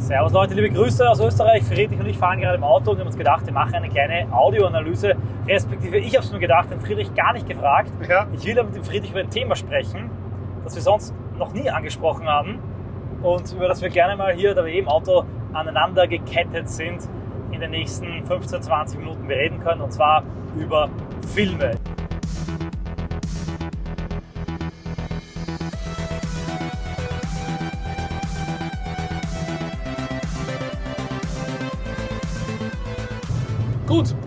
Servus Leute, liebe Grüße aus Österreich. Friedrich und ich fahren gerade im Auto und haben uns gedacht, wir machen eine kleine Audioanalyse. Respektive, ich habe es mir gedacht, den Friedrich gar nicht gefragt. Ja. Ich will aber mit dem Friedrich über ein Thema sprechen, das wir sonst noch nie angesprochen haben und über das wir gerne mal hier, da wir im Auto aneinander gekettet sind, in den nächsten 15, 20 Minuten bereden können. Und zwar über Filme.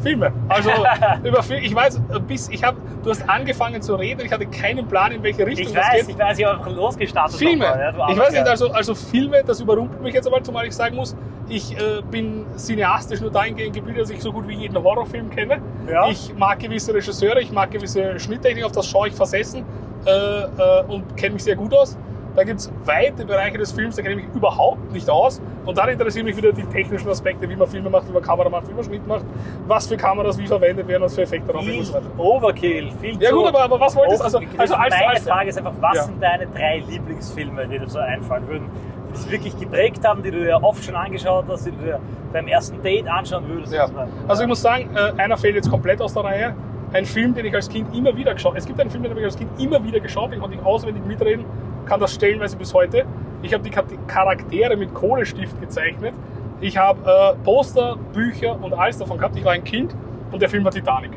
Filme. Also über Filme, ich weiß, bis ich habe, du hast angefangen zu reden, ich hatte keinen Plan, in welche Richtung Ich das weiß, geht. ich weiß, ich habe einfach losgestartet. Filme. nochmal, ja, ich weiß nicht, also, also Filme, das überrumpelt mich jetzt einmal, zumal ich sagen muss, ich äh, bin cineastisch nur dahingehend gebildet, dass ich so gut wie jeden Horrorfilm kenne. Ja. Ich mag gewisse Regisseure, ich mag gewisse Schnitttechnik, auf das schaue ich versessen äh, äh, und kenne mich sehr gut aus. Da gibt es weite Bereiche des Films, da kenne ich mich überhaupt nicht aus. Und dann interessieren mich wieder die technischen Aspekte, wie man Filme macht, wie man Kamera macht, wie man Schnitt macht, was für Kameras wie verwendet werden, was für Effekte drauf und so weiter. Overkill, viel Ja zu gut, aber, aber was wolltest du? Also, also als, Meine als, Frage ist einfach, was Ja. sind deine drei Lieblingsfilme, die dir so einfallen würden, die dich wirklich geprägt haben, die du dir oft schon angeschaut hast, die du dir beim ersten Date anschauen würdest? Ja. Also ich muss sagen, äh, einer fällt jetzt komplett aus der Reihe. Ein Film, den ich als Kind immer wieder geschaut Es gibt einen Film, den habe ich als Kind immer wieder geschaut, den konnte ich auswendig mitreden, kann das stellenweise bis heute. Ich habe die Charaktere mit Kohlestift gezeichnet. Ich habe äh, Poster, Bücher und alles davon gehabt. Ich war ein Kind und der Film war Titanic.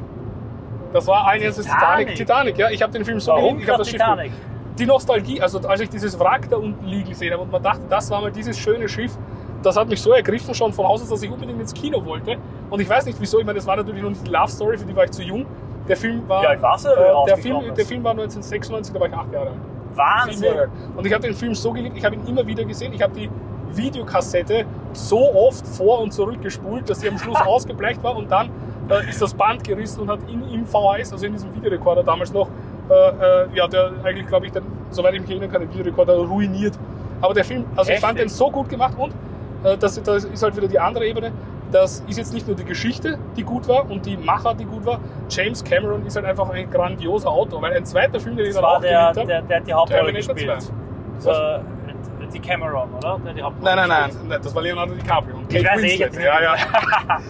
Das war ein erstes Titanic? Titanic. Titanic, ja. Ich habe den Film so geliebt, ich habe das Schiff Titanic? die Nostalgie, also als ich dieses Wrack da unten liegen gesehen habe und man dachte, das war mal dieses schöne Schiff, das hat mich so ergriffen schon von Haus aus, dass ich unbedingt ins Kino wollte. Und ich weiß nicht wieso, ich meine, das war natürlich noch nicht die Love Story, für die war ich zu jung. Der Film war, alt warst du, äh, du der, Film, der Film war 1996, da war ich acht Jahre alt. Wahnsinn! Und ich habe den Film so geliebt, ich habe ihn immer wieder gesehen. Ich habe die Videokassette so oft vor und zurück gespult, dass sie am Schluss ausgebleicht war und dann äh, ist das Band gerissen und hat in, im VHS, also in diesem Videorekorder damals noch, äh, äh, ja, der eigentlich, glaube ich, den, soweit ich mich erinnern kann, den Videorekorder ruiniert. Aber der Film, also ich fand den so gut gemacht und äh, das, das ist halt wieder die andere Ebene. Das ist jetzt nicht nur die Geschichte, die gut war und die Macher, die gut war. James Cameron ist halt einfach ein grandioser Autor, weil ein zweiter Film, den ich dann auch der, habe. der, der hat die Hauptrolle gespielt. 2. So, äh, die Cameron, oder? Der hat die Hauptrolle Nein, nein, nein, nein, das war Leonardo DiCaprio. Und Ich weiß eh, Winslet. Ja, ja.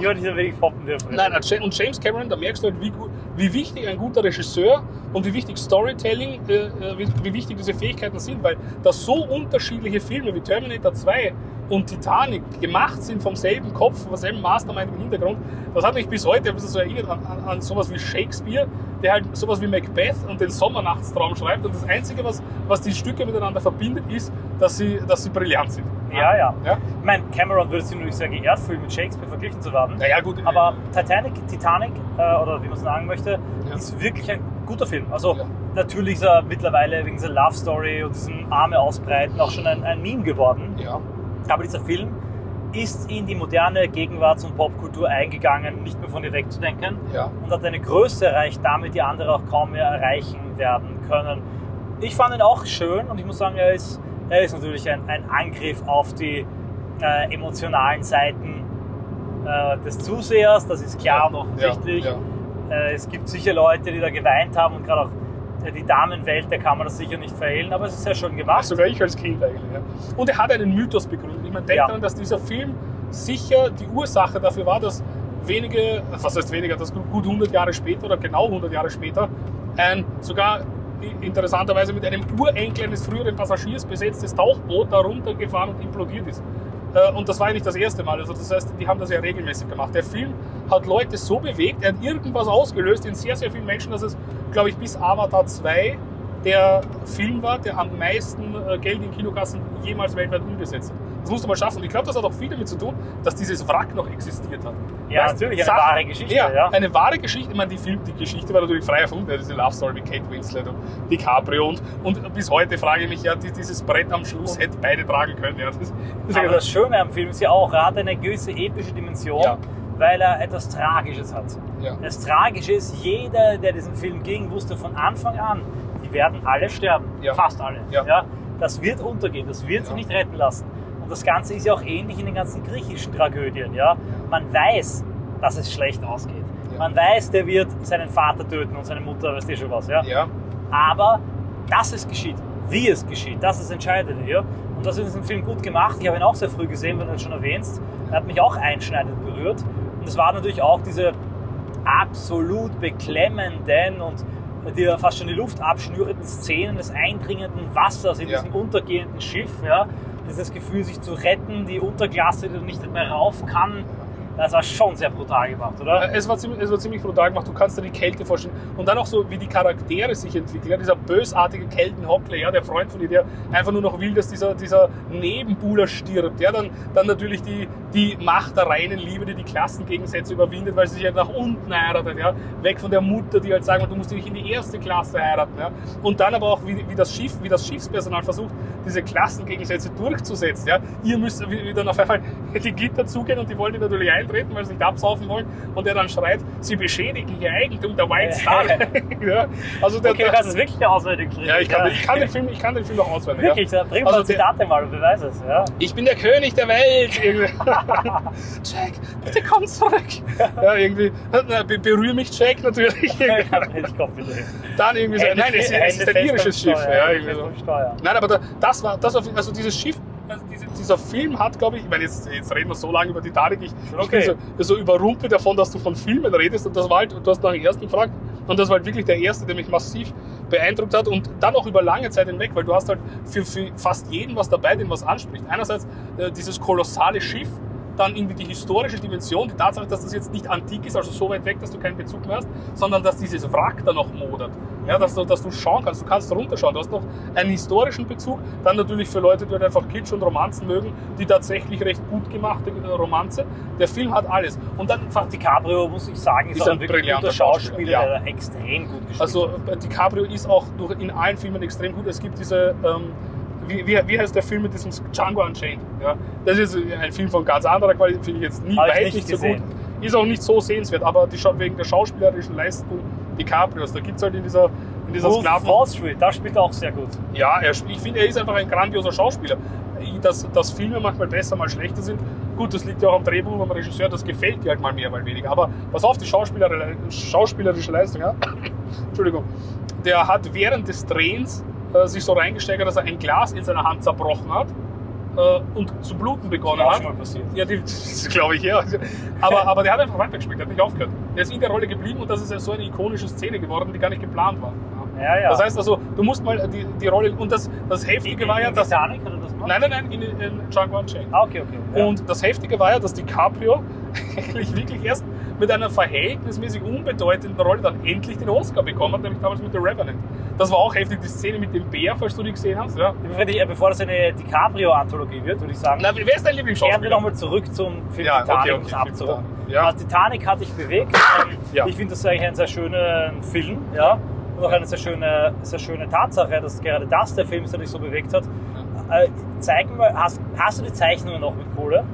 Ich wollte nicht wenig foppen dürfen. Nein, und James Cameron, da merkst du halt, wie, gut, wie wichtig ein guter Regisseur und wie wichtig Storytelling, äh, äh, wie, wie wichtig diese Fähigkeiten sind, weil da so unterschiedliche Filme wie Terminator 2 und Titanic gemacht sind vom selben Kopf, vom selben Mastermind im Hintergrund. Das hat mich bis heute ein bisschen so erinnert an, an, an sowas wie Shakespeare, der halt sowas wie Macbeth und den Sommernachtstraum schreibt. Und das Einzige, was, was die Stücke miteinander verbindet, ist, dass sie, dass sie brillant sind. Ja, ja. Ja? Ich meine, Cameron würde sich natürlich sehr geehrt fühlen, mit Shakespeare verglichen zu werden. Naja, gut. Aber Titanic, Titanic, äh, oder wie man es sagen möchte, Ja. ist wirklich ein guter Film. Also Ja. natürlich ist er mittlerweile wegen dieser Love Story und diesem Arme ausbreiten auch schon ein, ein Meme geworden. ja. Aber dieser Film ist in die moderne Gegenwarts- und Popkultur eingegangen, nicht mehr von ihr wegzudenken Ja. und hat eine Größe erreicht, damit die andere auch kaum mehr erreichen werden können. Ich fand ihn auch schön und ich muss sagen, er ist, er ist natürlich ein, ein Angriff auf die äh, emotionalen Seiten äh, des Zusehers, das ist klar und offensichtlich. Ja, ja. Äh, es gibt sicher Leute, die da geweint haben und gerade auch die Damenwelt, der kann man das sicher nicht verhehlen, aber es ist sehr schön gemacht. Sogar ich als Kind eigentlich. Ja. Und er hat einen Mythos begründet. Ich meine, denkt Ja. daran, dass dieser Film sicher die Ursache dafür war, dass wenige, was heißt weniger, dass gut 100 Jahre später oder genau 100 Jahre später ein sogar interessanterweise mit einem Urenkel eines früheren Passagiers besetztes Tauchboot da runtergefahren und implodiert ist. Äh, Und das war ja nicht das erste Mal. Also das heißt, die haben das ja regelmäßig gemacht. Der Film hat Leute so bewegt, er hat irgendwas ausgelöst in sehr, sehr vielen Menschen, dass es, glaube ich, bis Avatar 2 der Film war, der am meisten äh, Geld in Kinokassen jemals weltweit umgesetzt hat. Das musst du mal schaffen. Und ich glaube, das hat auch viel damit zu tun, dass dieses Wrack noch existiert hat. Ja, Weißt, natürlich, eine Sachen- wahre Geschichte, Ja, ja. eine wahre Geschichte. Ich meine, die, Film, die Geschichte war natürlich frei erfunden. Diese Love Story mit Kate Winslet und DiCaprio. Und, und bis heute frage ich mich, ja, die- dieses Brett am Schluss hätte beide tragen können. Ja, das, das Aber ja das Schöne am Film ist ja auch, er hat eine gewisse epische Dimension, Ja. weil er etwas Tragisches hat. Ja. Das Tragische ist, jeder, der diesen Film ging, wusste von Anfang an, die werden alle sterben. Ja. Fast alle. Ja. Das wird untergehen, das wird sich Ja. nicht retten lassen. Und das Ganze ist ja auch ähnlich in den ganzen griechischen Tragödien. Ja? Man weiß, dass es schlecht ausgeht. Ja. Man weiß, der wird seinen Vater töten und seine Mutter, weißt du schon was. Ja? ja, Aber dass es geschieht, wie es geschieht, das ist das Entscheidende hier. Und das ist in diesem Film gut gemacht. Ich habe ihn auch sehr früh gesehen, wenn du das schon erwähnst. Er hat mich auch einschneidend berührt. Und es war natürlich auch diese absolut beklemmenden und dir fast schon die Luft abschnürenden Szenen des eindringenden Wassers in Ja. diesem untergehenden Schiff. Ja. Dieses Gefühl, sich zu retten, die Unterklasse, die nicht mehr rauf kann. Das war schon sehr brutal gemacht, oder? Äh, Es war, ziemlich, es war ziemlich brutal gemacht. Du kannst dir die Kälte vorstellen. Und dann auch so, wie die Charaktere sich entwickeln. Ja, dieser bösartige Keltenhockler, ja, der Freund von dir, der einfach nur noch will, dass dieser, dieser Nebenbuhler stirbt. Ja, dann, dann natürlich die, die Macht der reinen Liebe, die die Klassengegensätze überwindet, weil sie sich halt nach unten heiratet. Ja, weg von der Mutter, die halt sagen, du musst dich in die erste Klasse heiraten. Ja. Und dann aber auch, wie, wie, das Schiff, wie das Schiffspersonal versucht, diese Klassengegensätze durchzusetzen. Ja. Ihr müsst wie, wie dann auf einmal die Gitter zugehen und die wollen die natürlich eintreten, weil sie nicht absaufen wollen. Und der dann schreit, sie beschädigen ihr Eigentum, der White Star. ja. Also der, Okay, du kannst es wirklich auswendig ja, ich kann, ich, kann den Film, ich kann den Film noch auswendig. Ja. Wirklich, da bring Also mal der- Zitate mal und beweis es. Ja. Ich bin der König der Welt. Jack, bitte komm zurück. Ja, irgendwie. Be berühr mich, Jack, natürlich. ich komm bitte. Dann irgendwie so, nein, es, es ist ein irisches Schiff. Steuer, Ja, irgendwie so. Steuer. Nein, aber da, das war, das war, also dieses Schiff, also diese, dieser Film hat, glaube ich, ich meine, jetzt, jetzt reden wir so lange über Titanic, ich, Schon ich bin okay. so, so überrumpelt davon, dass du von Filmen redest und das war halt, du hast nach dem ersten gefragt und das war halt wirklich der erste, der mich massiv beeindruckt hat und dann auch über lange Zeit hinweg, weil du hast halt für, für fast jeden was dabei, den was anspricht. Einerseits äh, dieses kolossale Schiff, dann irgendwie die historische Dimension, die Tatsache, dass das jetzt nicht antik ist, also so weit weg, dass du keinen Bezug mehr hast, sondern dass dieses Wrack da noch modert. Ja, dass du, dass du schauen kannst, du kannst runterschauen. Du hast noch einen historischen Bezug, dann natürlich für Leute, die halt einfach Kitsch und Romanzen mögen, die tatsächlich recht gut gemachte äh, Romanze. Der Film hat alles. Und dann DiCaprio, muss ich sagen, ist, Ist ein ein brillanter Schauspieler, Schauspieler, der extrem gut gespielt Also äh, DiCaprio ist auch durch, in allen Filmen extrem gut. Es gibt diese, ähm, wie, wie, wie heißt der Film mit diesem Django Unchained? Ja, das ist ein Film von ganz anderer Qualität, finde ich jetzt nie, weit nicht nicht, so gut. Ist auch nicht so sehenswert, aber die, wegen der schauspielerischen Leistung DiCaprios, da gibt es halt in dieser, in dieser Wolf Sklaven... Wall Street, da spielt er auch sehr gut. Ja, er, ich finde, er ist einfach ein grandioser Schauspieler. Dass, dass Filme manchmal besser, mal schlechter sind, gut, das liegt ja auch am Drehbuch, am Regisseur, das gefällt dir halt mal mehr, mal weniger. Aber pass auf, die Schauspieler, schauspielerische Leistung, ja, Entschuldigung, der hat während des Drehens äh, sich so reingesteigert, dass er ein Glas in seiner Hand zerbrochen hat äh, und zu bluten begonnen auch hat. schon mal passiert. Ja, die, das glaube ich, ja. Aber, aber der hat einfach weitergespielt, der hat nicht aufgehört. Der ist in der Rolle geblieben und das ist ja so eine ikonische Szene geworden, die gar nicht geplant war. Ja, ja. Das heißt also, du musst mal die, die Rolle. Und das, das Heftige war ja, in dass. Titanic oder das? Nein, nein, nein, in, in Django Unchained. Ah, okay, okay. Ja. Und das Heftige war ja, dass DiCaprio eigentlich wirklich erst mit einer verhältnismäßig unbedeutenden Rolle dann endlich den Oscar bekommen hat, nämlich damals mit The Revenant. Das war auch heftig, die Szene mit dem Bär, falls du die gesehen hast. Ja. Ich, bevor das eine DiCaprio-Anthologie wird, würde ich sagen, Na, wer ist dein kehren wir Lieblingsschauspieler? nochmal zurück zum Film Ja, Titanic, okay, um okay, es abzurunden. Titanic. Ja. Also Titanic hat dich bewegt. Ähm, Ja. Ich finde das eigentlich einen sehr schönen Film. Ja? Und auch eine sehr schöne, sehr schöne Tatsache, dass gerade das der Film ist, der dich so bewegt hat. Äh, zeig mal, hast, hast du die Zeichnungen noch mit Kohle?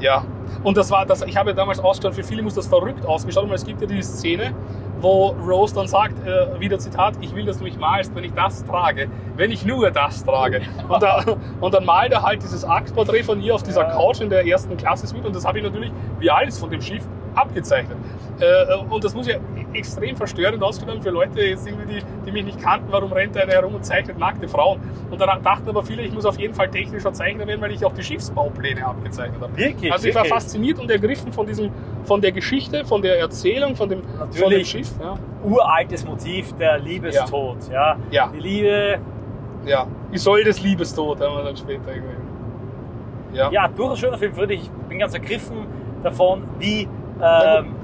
Ja. Und das war, das, ich habe ja damals ausgeschaut, für viele muss das verrückt ausgeschaut, weil es gibt ja die Szene, wo Rose dann sagt, äh, wieder Zitat, ich will, dass du mich malst, wenn ich das trage, wenn ich nur das trage. Und, da, und dann malt er halt dieses Aktporträt von ihr auf dieser. Couch in der ersten Klasse mit und das habe ich natürlich, wie alles von dem Schiff, abgezeichnet. Äh, und das muss ja extrem verstörend ausgenommen für Leute, jetzt irgendwie, die, die mich nicht kannten, warum rennt einer herum und zeichnet nackte Frauen. Und dann dachten aber viele, ich muss auf jeden Fall technischer Zeichner werden, weil ich auch die Schiffsbaupläne abgezeichnet habe. Wirklich? Also ich war fasziniert und ergriffen von diesem, von der Geschichte, von der Erzählung, von dem, von dem Natürlich. Schiff. Ja. Uraltes Motiv, der Liebestod. Ja. Ja. Die Liebe, ja. Isolde des Liebestod, haben wir dann später irgendwie. Ja. ja, durchaus schöner Film, würde ich. Ich bin ganz ergriffen davon, wie ähm,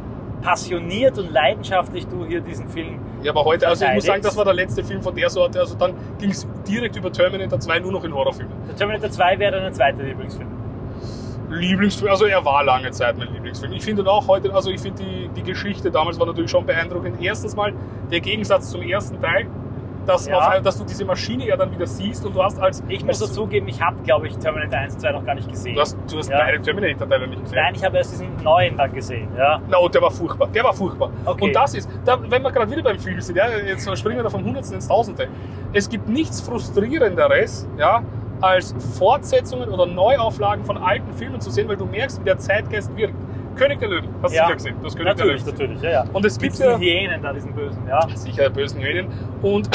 passioniert und leidenschaftlich du hier diesen Film. Ja, aber heute, also ich muss sagen, das war der letzte Film von der Sorte. Also dann ging es direkt über Terminator 2 nur noch in Horrorfilme. Der Terminator 2 wäre dein zweiter Lieblingsfilm. Lieblingsfilm, also er war lange Zeit mein Lieblingsfilm. Ich finde auch heute, also ich finde die, die Geschichte damals war natürlich schon beeindruckend. Erstens mal der Gegensatz zum ersten Teil, dass, Ja. auf, dass du diese Maschine ja dann wieder siehst und du hast als. Ich muss als, dazugeben, ich habe, glaube ich, Terminator 1 und 2 noch gar nicht gesehen. Du hast, du hast Ja. beide Terminator-Teile nicht gesehen. Nein, ich habe erst diesen neuen dann gesehen. Ja. No, der war furchtbar. Der war furchtbar. Okay. Und das ist, da, wenn wir gerade wieder beim Film sind, ja, jetzt springen wir da vom Hundertsten ins Tausendste. Es gibt nichts frustrierenderes, ja, als Fortsetzungen oder Neuauflagen von alten Filmen zu sehen, weil du merkst, wie der Zeitgeist wirkt. König der Löwen, hast du Ja. sicher gesehen. Du hast König Natürlich, der Löwen. natürlich, ja, ja. Und es gibt ja Hyänen da, diesen Bösen, ja. sicher bösen Höhlen. Und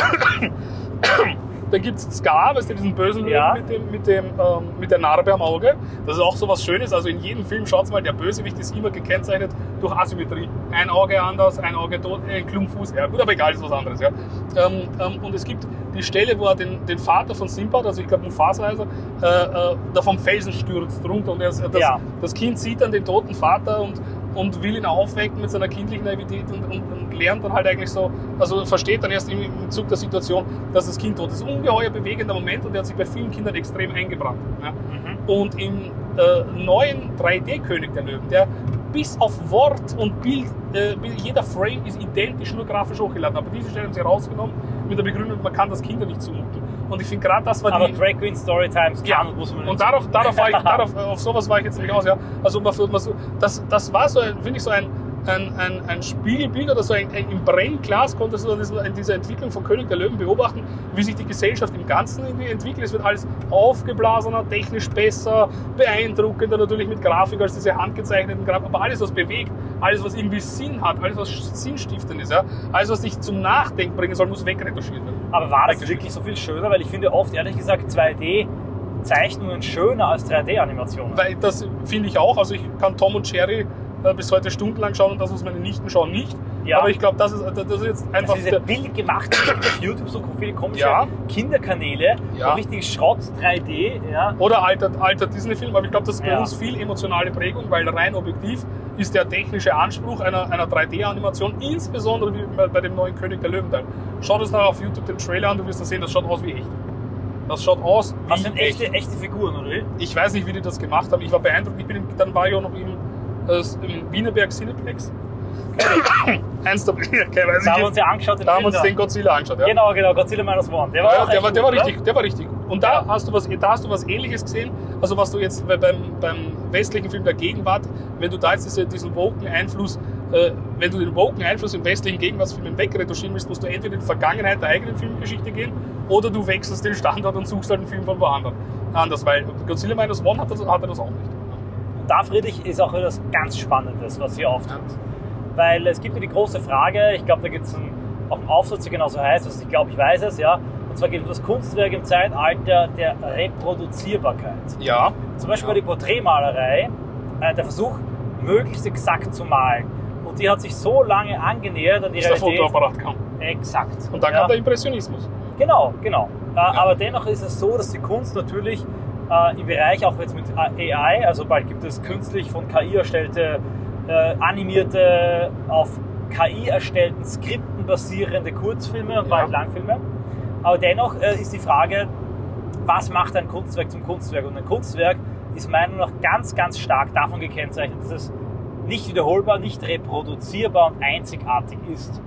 Dann gibt es Scar, weißt du, diesen bösen Ja. mit, dem, mit, dem, ähm, mit der Narbe am Auge. Das ist auch so was Schönes. Also in jedem Film, schaut mal, der Bösewicht ist immer gekennzeichnet durch Asymmetrie. Ein Auge anders, ein Auge tot, ein Klumpfuß. Ja, gut, aber egal, ist was anderes. Ja. Ähm, ähm, und es gibt die Stelle, wo er den, den Vater von Simba, also ich glaube Mufasa heißt er, äh, äh, da vom Felsen stürzt runter. Und er, das, Ja. das Kind sieht dann den toten Vater und, und will ihn aufwecken mit seiner kindlichen Naivität und, und, und lernt dann halt eigentlich so, also versteht dann erst im, im Zug der Situation, dass das Kind tot ist. Ungeheuer bewegender Moment und der hat sich bei vielen Kindern extrem eingebrannt. Ja. Mhm. Und im äh, neuen 3D-König der Löwen, der bis auf Wort und Bild, äh, jeder Frame ist identisch, nur grafisch hochgeladen. Aber diese Stelle haben sie rausgenommen mit der Begründung, man kann das Kinder nicht zumuten. Und ich finde gerade das war Aber die... Drag Queen Storytimes Ja, kann und muss man und nicht. darauf, darauf war ich, darauf, auf sowas war ich jetzt nicht aus, ja. Also das, das war so, finde ich, so ein, ein, ein, ein Spiegelbild oder so ein, ein, im Brennglas konntest du das, in dieser Entwicklung von König der Löwen beobachten, wie sich die Gesellschaft im Ganzen irgendwie entwickelt. Es wird alles aufgeblasener, technisch besser, beeindruckender natürlich mit Grafik als diese handgezeichneten Grafik, aber alles, was bewegt, alles, was irgendwie Sinn hat, alles, was sinnstiftend ist, ja, alles, was dich zum Nachdenken bringen soll, muss wegretuschiert werden. Aber war das wirklich so viel schöner? Weil ich finde oft, ehrlich gesagt, 2D-Zeichnungen schöner als 3D-Animationen. Weil das finde ich auch. Also ich kann Tom und Jerry bis heute stundenlang schauen und das, was meine Nichten schauen, nicht. Ja. Aber ich glaube, das ist, das ist jetzt einfach. Also diese der, billig gibt auf YouTube so viele komische Ja. Kinderkanäle, Ja. richtig Schrott 3D, ja. oder alter, alter Disney-Film, aber ich glaube, das ist bei Ja. uns viel emotionale Prägung, weil rein objektiv ist der technische Anspruch einer, einer 3D-Animation, insbesondere wie bei, dem neuen König der Löwenteil. Schau das nach auf YouTube den Trailer an, du wirst dann sehen, das schaut aus wie echt. Das schaut aus wie Was sind echt. echte, echte Figuren, oder? Ich weiß nicht, wie die das gemacht haben. Ich war beeindruckt. Ich bin dann war ich auch noch im, äh, im Wienerberg Cineplex. Eins der, okay, weiß Da haben wir uns ja angeschaut, den Da haben wir uns den Godzilla angeschaut. Ja. Genau, genau, Godzilla Minus One. Der war, Ja, der, war, der, gut, war richtig, der war richtig gut. Und da, Ja. hast du was, da hast du was Ähnliches gesehen, also was du jetzt bei- beim, beim westlichen Film der Gegenwart, wenn du da jetzt diese, diesen woken Einfluss, äh, wenn du den woken Einfluss im westlichen Gegenwartsfilmen wegretuschieren willst, musst du entweder in die Vergangenheit der eigenen Filmgeschichte gehen oder du wechselst den Standort und suchst halt einen Film von woanders. Anders, weil Godzilla Minus One hat das, hatte das auch nicht. Und da, Friedrich, ist auch etwas ganz Spannendes, was hier auftritt. Weil es gibt ja die große Frage, ich glaube, da gibt es einen, auch einen Aufsatz, der genauso heißt, also ich glaube, ich weiß es, ja. Und zwar geht es um das Kunstwerk im Zeitalter der Reproduzierbarkeit. Ja. Zum Beispiel bei der Porträtmalerei, äh, der Versuch, möglichst exakt zu malen. Und die hat sich so lange angenähert an die Bis der. Fotoapparat kam. Exakt. Und dann ja. kam der Impressionismus. Genau, genau. Äh, Aber dennoch ist es so, dass die Kunst natürlich äh, im Bereich auch jetzt mit AI, also bald gibt es künstlich von KI erstellte, äh, animierte, auf KI erstellten Skripten basierende Kurzfilme und Ja. bald Langfilme. Aber dennoch äh, ist die Frage, was macht ein Kunstwerk zum Kunstwerk? Und ein Kunstwerk ist meiner Meinung nach ganz, ganz stark davon gekennzeichnet, dass es nicht wiederholbar, nicht reproduzierbar und einzigartig ist.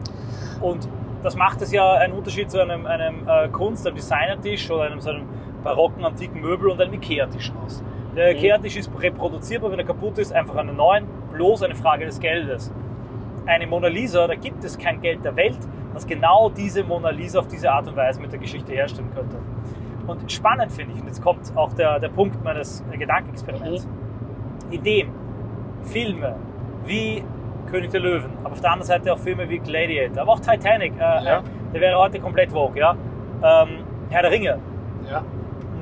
Und das macht es ja einen Unterschied zu einem, einem äh, Kunst-, einem Designertisch oder einem, so einem barocken, antiken Möbel und einem Ikea-Tisch aus. Der Mhm. Ikea-Tisch ist reproduzierbar, wenn er kaputt ist, einfach einen neuen, bloß eine Frage des Geldes. Eine Mona Lisa, da gibt es kein Geld der Welt, was genau diese Mona Lisa auf diese Art und Weise mit der Geschichte herstellen könnte. Und spannend finde ich, und jetzt kommt auch der, der Punkt meines Gedankenexperiments, in dem Filme wie König der Löwen, aber auf der anderen Seite auch Filme wie Gladiator, aber auch Titanic, äh, Ja. äh, der wäre heute komplett vogue, ja. Ähm, Herr der Ringe, Ja.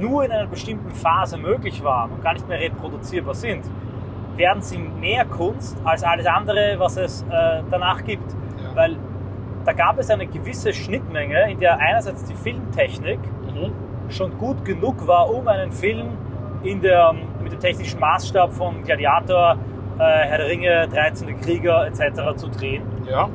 Nur in einer bestimmten Phase möglich waren und gar nicht mehr reproduzierbar sind, werden sie mehr Kunst als alles andere, was es äh, danach gibt. Ja. Weil da gab es eine gewisse Schnittmenge, in der einerseits die Filmtechnik Mhm. schon gut genug war, um einen Film in der, mit dem technischen Maßstab von Gladiator, äh, Herr der Ringe, 13. Krieger etc. zu drehen. Ja.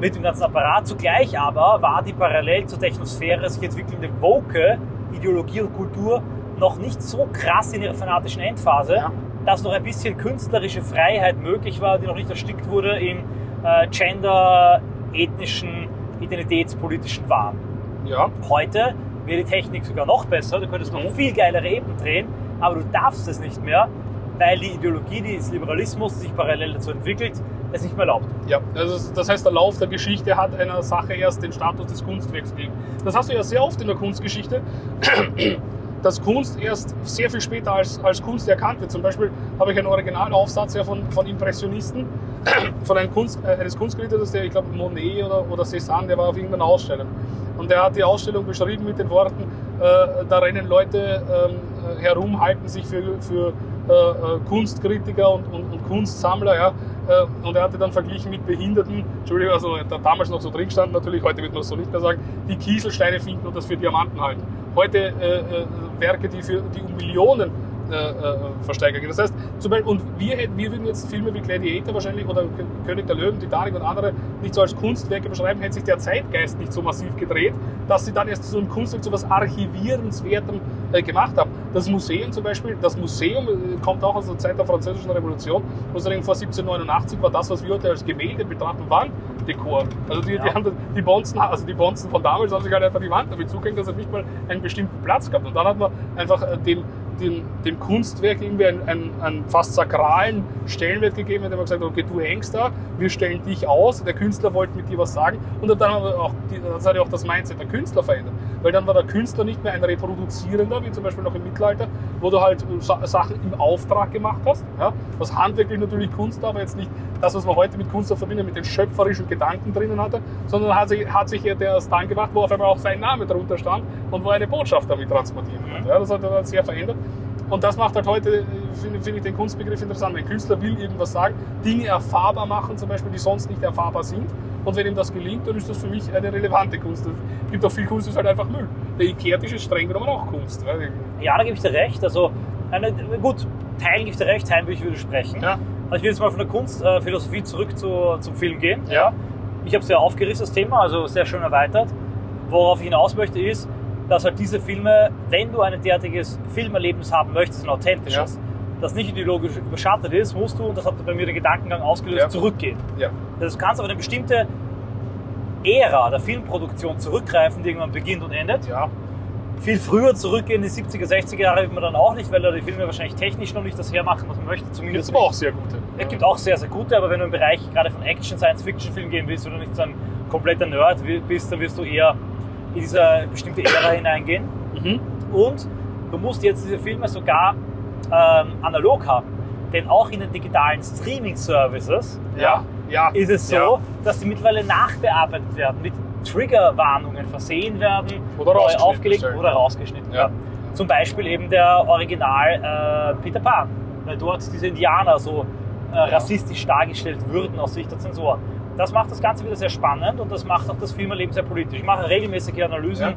Mit dem ganzen Apparat. Zugleich aber war die parallel zur Technosphäre sich entwickelnde woke Ideologie und Kultur noch nicht so krass in ihrer fanatischen Endphase, Ja. dass noch ein bisschen künstlerische Freiheit möglich war, die noch nicht erstickt wurde im äh, gender, ethnischen, identitätspolitischen Wahn. Ja. Heute wäre die Technik sogar noch besser, du könntest noch Mhm. viel geilere Ebenen drehen, aber du darfst es nicht mehr, weil die Ideologie des Liberalismus, die sich parallel dazu entwickelt, es nicht mehr erlaubt. Ja, also das heißt, der Lauf der Geschichte hat einer Sache erst den Status des Kunstwerks gegeben. Das hast du ja sehr oft in der Kunstgeschichte. dass Kunst erst sehr viel später als, als Kunst erkannt wird. Zum Beispiel habe ich einen Originalaufsatz ja von, von Impressionisten, von einem Kunst, äh, eines Kunstkritikers, der, ich glaube, Monet oder, oder Cézanne, der war auf irgendeiner Ausstellung. Und der hat die Ausstellung beschrieben mit den Worten, äh, da rennen Leute ähm, herum, halten sich für, für äh, äh, Kunstkritiker und, und, und Kunstsammler, ja. Äh, und er hatte dann verglichen mit Behinderten, Entschuldigung, also da damals noch so drin stand natürlich, heute wird man es so nicht mehr sagen, die Kieselsteine finden und das für Diamanten halten. Heute äh, äh, Werke, die, für, die um Millionen äh, äh, versteigern. Das heißt, zum Beispiel, und wir, hätten, wir würden jetzt Filme wie Gladiator wahrscheinlich oder König der Löwen, Titanic und andere nicht so als Kunstwerke beschreiben, hätte sich der Zeitgeist nicht so massiv gedreht, dass sie dann erst so ein Kunstwerk, so was Archivierenswertem äh, gemacht haben. Das Museum zum Beispiel, das Museum äh, kommt auch aus der Zeit der Französischen Revolution, sagen, vor 1789 war das, was wir heute als Gemälde betrachten, Wanddekor. Also die, ja. die, haben die Bonzen, also die Bonzen von damals haben sich halt einfach die Wand damit zugehängt, dass er nicht mal einen bestimmten Platz gehabt. Und dann hat man einfach äh, dem dem, dem Kunstwerk irgendwie einen, einen, einen, fast sakralen Stellenwert gegeben, indem man gesagt hat, okay, du hängst da, wir stellen dich aus, der Künstler wollte mit dir was sagen und dann hat, auch, das hat ja auch das Mindset der Künstler verändert, weil dann war der Künstler nicht mehr ein Reproduzierender, wie zum Beispiel noch im Mittelalter, wo du halt Sachen im Auftrag gemacht hast, ja, was handwerklich natürlich Kunst, aber jetzt nicht das, was man heute mit Kunst verbindet, mit den schöpferischen Gedanken drinnen hatte, sondern hat sich, hat sich der erst dann gemacht, wo auf einmal auch sein Name darunter stand und wo er eine Botschaft damit transportiert hat. Ja, das hat er sehr verändert. Und das macht halt heute, finde find ich den Kunstbegriff interessant. Wenn ein Künstler will irgendwas sagen, Dinge erfahrbar machen, zum Beispiel, die sonst nicht erfahrbar sind. Und wenn ihm das gelingt, dann ist das für mich eine relevante Kunst. Es gibt auch viel Kunst, das ist halt einfach Müll. Der Ikea-Tisch ist streng genommen auch Kunst. Ja, da gebe ich dir recht. Also, eine, gut, Teilen gebe ich dir recht, Teilen würde ich widersprechen. Ja. Also ich will jetzt mal von der Kunstphilosophie zurück zu, zum Film gehen. Ja. Ich habe sehr aufgerissen, das Thema, also sehr schön erweitert. Worauf ich hinaus möchte, ist, dass halt diese Filme, wenn du ein derartiges Filmerlebnis haben möchtest, ein authentisches, ja. das nicht ideologisch überschattet ist, musst du, und das hat bei mir den Gedankengang ausgelöst, ja. zurückgehen. Ja. Das kannst auf eine bestimmte Ära der Filmproduktion zurückgreifen, die irgendwann beginnt und endet. Ja. Viel früher zurückgehen, in die 70er, 60er Jahre wird man dann auch nicht, weil da die Filme wahrscheinlich technisch noch nicht das hermachen, was man möchte. Zumindest gibt aber auch sehr gute. Es gibt auch sehr, sehr gute, aber wenn du im Bereich gerade von Action, Science-Fiction-Film gehen willst oder nicht so ein kompletter Nerd bist, dann wirst du eher in diese bestimmte Ära hineingehen. Mhm. Und du musst jetzt diese Filme sogar ähm, analog haben. Denn auch in den digitalen Streaming-Services ja, ja, ist es so, ja. dass die mittlerweile nachbearbeitet werden, mit Triggerwarnungen versehen werden, oder neu aufgelegt oder rausgeschnitten werden. Zum Beispiel eben der Original äh, Peter Pan, weil dort diese Indianer so äh, rassistisch dargestellt würden aus Sicht der Zensoren das macht das Ganze wieder sehr spannend und das macht auch das Filmerleben sehr politisch. Ich mache regelmäßige Analysen ja.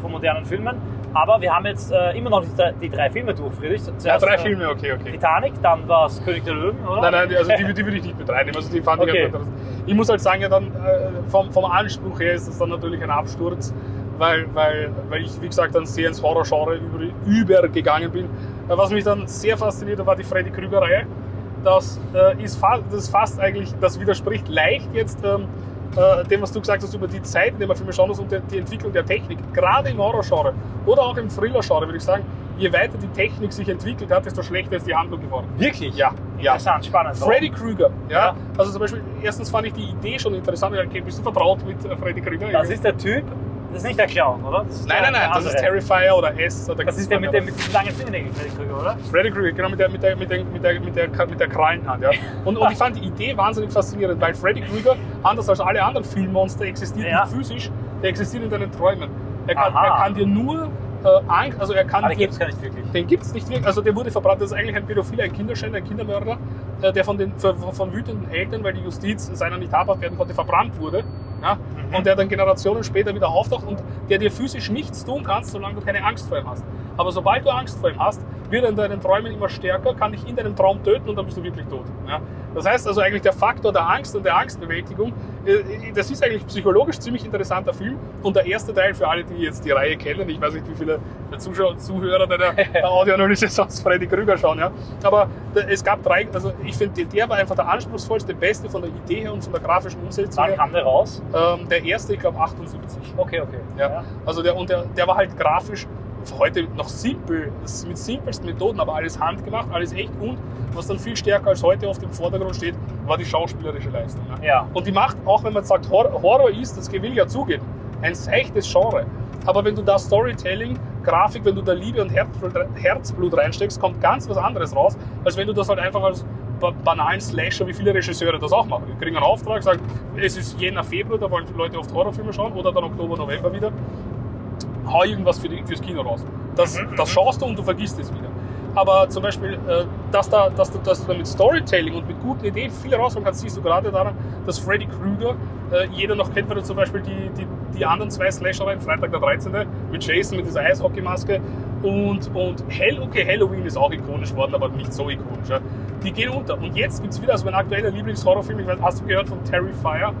von modernen Filmen, aber wir haben jetzt äh, immer noch die, die, drei Filme durch, Friedrich. Zuerst, ja, drei äh, Filme, okay, okay. Titanic, dann war es König der Löwen, oder? Nein, nein, also die, die würde ich nicht betreiben. Also die fand okay. ich, ich muss halt sagen, ja, dann, äh, vom, vom Anspruch her ist das dann natürlich ein Absturz, weil, weil, weil ich, wie gesagt, dann sehr ins Horror-Genre über, übergegangen bin. Was mich dann sehr fasziniert hat, war die Freddy Krüger-Reihe das, äh, ist, fa das fast eigentlich, das widerspricht leicht jetzt ähm, äh, dem, was du gesagt hast über die Zeit, in der man Filme schauen muss und die, die Entwicklung der Technik. Gerade im Horror-Genre oder auch im Thriller-Genre würde ich sagen, je weiter die Technik sich entwickelt hat, desto schlechter ist die Handlung geworden. Wirklich? Ja. Interessant, spannend. Freddy Krueger, ja? ja? Also zum Beispiel, erstens fand ich die Idee schon interessant. Okay, bist du vertraut mit äh, Freddy Krueger? Das ist der Typ, das ist nicht der Clown, oder? nein, nein, nein, das ist Terrifier oder S. Oder das ist der mit, der mit den langen Fingernägeln, Freddy Krüger, oder? Freddy Krüger, genau, mit der, mit der, mit der, mit der, mit der, mit der Krallenhand, ja. Und, und ich fand die Idee wahnsinnig faszinierend, weil Freddy Krüger, anders als alle anderen Filmmonster, existiert ja. nicht physisch, der existiert in deinen Träumen. Er kann, er kann dir nur äh, Angst, also er kann. Aber den gibt es gar nicht wirklich. Den gibt es nicht wirklich. Also der wurde verbrannt. Das ist eigentlich ein Pädophiler, ein Kinderschänder, ein Kindermörder, äh, der von, den, von, von wütenden Eltern, weil die Justiz seiner nicht habhaft werden konnte, verbrannt wurde. Ja? Mhm. Und der dann Generationen später wieder auftaucht und der dir physisch nichts tun kannst, solange du keine Angst vor ihm hast. Aber sobald du Angst vor ihm hast, wird er in deinen Träumen immer stärker, kann dich in deinem Traum töten und dann bist du wirklich tot. Ja? Das heißt also eigentlich der Faktor der Angst und der Angstbewältigung, das ist eigentlich psychologisch ziemlich interessanter Film. Und der erste Teil für alle, die jetzt die Reihe kennen, ich weiß nicht, wie viele Zuschauer, Zuhörer der Audioanalyse sonst Freddy Krüger schauen, ja. Aber es gab drei, also ich finde, der war einfach der anspruchsvollste, beste von der Idee her und von der grafischen Umsetzung. Wann kam der raus? Ähm, der erste, ich glaube 78. Okay, okay. Ja. ja. Also der, und der, der war halt grafisch heute noch simpel, mit simpelsten Methoden, aber alles handgemacht, alles echt und was dann viel stärker als heute auf dem Vordergrund steht, war die schauspielerische Leistung. Ne? Ja. Und die macht, auch wenn man sagt, Horror, Horror ist, das will ich ja zugeben, ein echtes Genre. Aber wenn du da Storytelling Grafik, wenn du da Liebe und Herzblut, Herzblut reinsteckst, kommt ganz was anderes raus, als wenn du das halt einfach als ba- banalen Slasher, wie viele Regisseure das auch machen. Die kriegen einen Auftrag, sagen, es ist Jänner, Februar, da wollen die Leute oft Horrorfilme schauen, oder dann Oktober, November wieder. Hau irgendwas für die, fürs Kino raus. Das, Mhm, das schaust du und du vergisst es wieder. Aber zum Beispiel, äh, dass, da, dass, du, dass du da mit Storytelling und mit guten Ideen viel rausholen kannst, siehst du gerade daran, dass Freddy Krueger, äh, jeder noch kennt, weil du zum Beispiel die, die, die anderen zwei Slasher rein, Freitag der 13. mit Jason mit dieser Eishockeymaske und, und Hell, okay, Halloween ist auch ikonisch geworden, aber nicht so ikonisch. Ja. Die gehen unter. Und jetzt gibt es wieder, also mein aktueller Lieblingshorrorfilm, ich weiß, hast du gehört von Terrifier?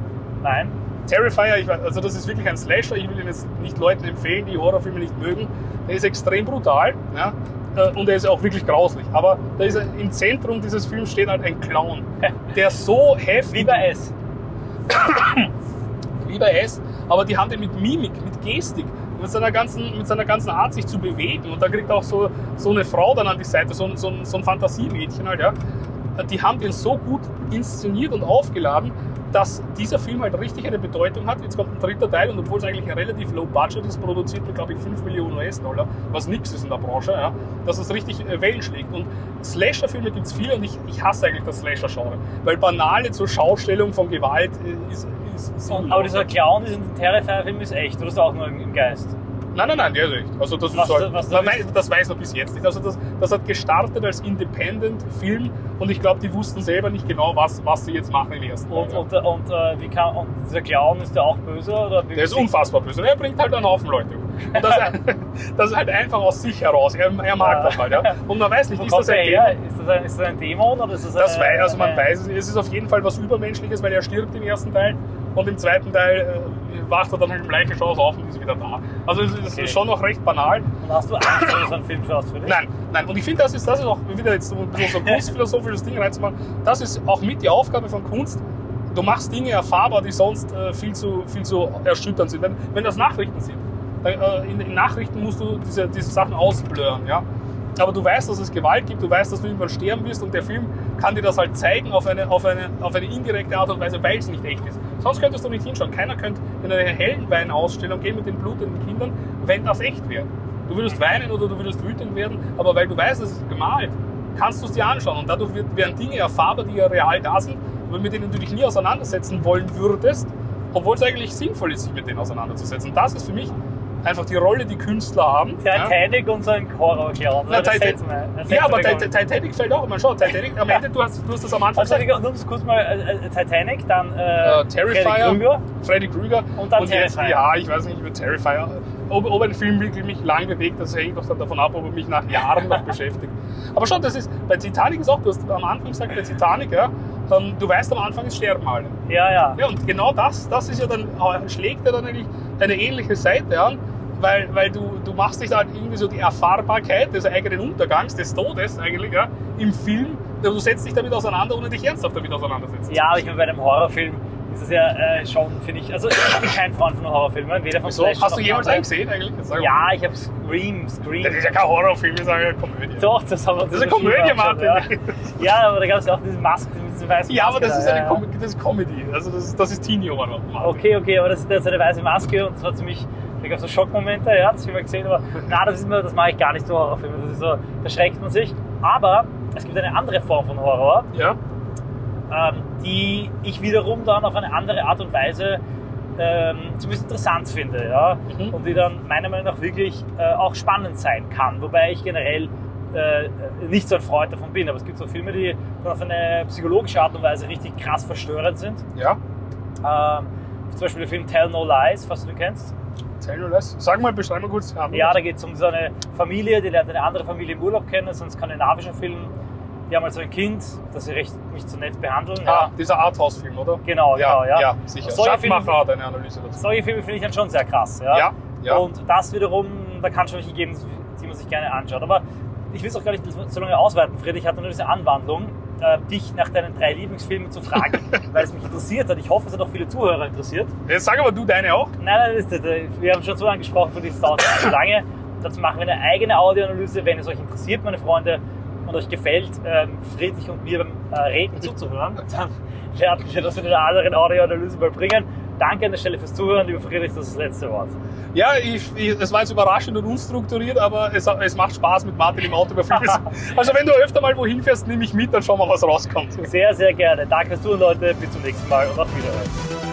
Nein. Terrifier, ich also das ist wirklich ein Slasher. Ich will ihn jetzt nicht Leuten empfehlen, die Horrorfilme nicht mögen. Der ist extrem brutal ja, äh, und er ist auch wirklich grauslich. Aber da ist im Zentrum dieses Films steht halt ein Clown, der so heftig Wie bei S. wie bei S, aber die haben den mit Mimik, mit Gestik, mit seiner ganzen, mit seiner ganzen Art, sich zu bewegen. Und da kriegt auch so, so eine Frau dann an die Seite, so, ein- so, so ein Fantasiemädchen halt, ja. Die haben den so gut inszeniert und aufgeladen, dass dieser Film halt richtig eine Bedeutung hat. Jetzt kommt ein dritter Teil und obwohl es eigentlich ein relativ low budget ist, produziert mit, glaube ich, 5 Millionen US-Dollar, was nix ist in der Branche, ja, dass es richtig äh, Wellen schlägt. Und Slasher-Filme gibt es viele und ich, ich hasse eigentlich das Slasher-Genre, weil banale zur Schaustellung von Gewalt äh, ist, ist sinnlos. aber dieser Clown in diesem Terrifier-Film ist echt, oder ist auch nur im Geist? Nein, nein, nein, der ist echt. Also das, Was- ist halt, was- man weiß, das weiß man bis jetzt nicht. Also das, das hat gestartet als Independent-Film und ich glaube, die wussten selber nicht genau, was, was sie jetzt machen im ersten Und, Teil. und, und, äh, wie kann, und dieser Clown, ist der auch böse? Oder Der ist unfassbar böse. Er bringt halt einen Haufen Leute um. Das, das ist halt einfach aus sich heraus. Er, er mag Ja. das halt. Ja. Und man weiß nicht, ist das der ein? Dämon? Ist das, ein, ist das ein Dämon oder ist das Das eine, weiß, also man eine- weiß, es. es ist auf jeden Fall was Übermenschliches, weil er stirbt im ersten Teil und im zweiten Teil äh, wacht er dann halt im Leichenschauß auf und ist wieder da. Also es ist Okay. schon noch recht banal. Und hast du Angst, wenn du so einen Film schaust für dich? Nein, nein. Und ich finde, das ist, das ist auch wieder jetzt so ein bisschen so kunstphilosophisches Ding reinzumachen. Das ist auch mit die Aufgabe von Kunst. Du machst Dinge erfahrbar, die sonst äh, viel, zu, viel zu erschütternd sind. Wenn, wenn das Nachrichten sind, dann, äh, in, in Nachrichten musst du diese, diese Sachen ausblurren. Ja? Aber du weißt, dass es Gewalt gibt, du weißt, dass du irgendwann sterben wirst und der Film kann dir das halt zeigen auf eine, auf eine, auf eine indirekte Art und Weise, weil es nicht echt ist. Sonst könntest du nicht hinschauen. Keiner könnte in eine Heldenwein-Ausstellung gehen mit den blutenden Kindern, wenn das echt wäre. Du würdest weinen oder du würdest wütend werden, aber weil du weißt, es ist gemalt, kannst du es dir anschauen. Und dadurch werden Dinge erfahrbar, die ja real da sind, aber mit denen du dich nie auseinandersetzen wollen würdest, obwohl es eigentlich sinnvoll ist, sich mit denen auseinanderzusetzen. Das ist für mich einfach die Rolle, die Künstler haben. Ja? Titanic und so ein Horror-Clown. Setzt Ja, aber nicht. Titanic fällt auch. Man schaut, Titanic, am Ende, du hast, du hast das am Anfang Also, gesagt, um kurz mal äh, äh, Titanic, dann äh, äh, Freddy Terrifier, Krueger. Freddy Krueger Und dann jetzt, Terrifier. ja, ich weiß nicht über Terrifier. Ob, ob ein Film wirklich mich lang bewegt, das hängt doch dann davon ab, ob er mich nach Jahren noch beschäftigt. Aber schon, das ist, bei Titanic ist auch, du hast am Anfang gesagt, bei Titanic, ja, ähm, du weißt am Anfang, es sterben alle. Ja, ja. Ja, und genau das, das ist ja dann, äh, schlägt ja dann eigentlich eine ähnliche Seite an, weil, weil du, du machst dich halt irgendwie so die Erfahrbarkeit des eigenen Untergangs, des Todes eigentlich, ja, im Film, du setzt dich damit auseinander, ohne dich ernsthaft damit auseinandersetzen. Ja, aber ich meine, bei einem Horrorfilm ist es ja äh, schon, finde ich, also ich bin kein Freund von Horrorfilmen, weder von So, Slasher hast du jemals einen gesehen eigentlich? Mal. Ja, ich habe Scream, Scream. Das ist ja kein Horrorfilm, ich sage ja Komödie. Doch, das haben wir Das ist eine Komödie, Martin. Ja. ja, aber da gab es ja auch diese Maske mit diesem weißen Ja, aber Maske das ist eine Com das ist Comedy. Also das ist, das ist Teenie-Horror. Okay, okay, aber das ist jetzt eine weiße Maske und das war ziemlich, da gab es so Schockmomente, ja, das haben wir gesehen, aber na, das ist mir, das mache ich gar nicht so Horrorfilme, das ist so, da schreckt man sich. Aber es gibt eine andere Form von Horror, Ja? ähm, die ich wiederum dann auf eine andere Art und Weise ähm, zumindest interessant finde, ja, Mhm. und die dann meiner Meinung nach wirklich äh, auch spannend sein kann, wobei ich generell äh, nicht so ein Freund davon bin, aber es gibt so Filme, die dann auf eine psychologische Art und Weise richtig krass verstörend sind. Ja? Ähm, zum Beispiel der Film Tell No Lies, falls du den kennst. Erzähl nur das. Sag mal, beschreib mal kurz. Ja, da geht es um so eine Familie, die lernt eine andere Familie im Urlaub kennen, ist ein skandinavischer Film. Die haben halt so ein Kind, das sie recht nicht so nett behandeln. Ah, dieser Arthouse-Film, oder? Genau, ja, genau, ja. ja, sicher. Solche Schaffmacher Filme- hat eine Analyse dazu. Solche Filme finde ich dann schon sehr krass. Ja, Ja, ja. Und das wiederum, da kann es schon welche geben, die man sich gerne anschaut. Aber ich will es auch gar nicht so lange ausweiten, Friedrich. Ich hatte nur diese Anwandlung, äh, dich nach deinen drei Lieblingsfilmen zu fragen, weil es mich interessiert hat. Ich hoffe, es hat auch viele Zuhörer interessiert. Jetzt sag aber du deine auch. Nein, nein, das wir haben schon so angesprochen, für das dauert lange. Dazu machen wir eine eigene Audioanalyse, wenn es euch interessiert, meine Freunde, und euch gefällt, ähm, Friedrich und mir beim äh, Reden zuzuhören, dann werden wir das in einer anderen Audioanalyse mal bringen. Danke an der Stelle fürs Zuhören, lieber Friedrich, das ist das letzte Wort. Ja, ich, ich, es war jetzt überraschend und unstrukturiert, aber es, es macht Spaß mit Martin im Auto über vieles. Also wenn du öfter mal wohin fährst, nehme ich mit, dann schauen wir, was rauskommt. Sehr, sehr gerne. Danke fürs Zuhören, Leute. Bis zum nächsten Mal und auf Wiedersehen.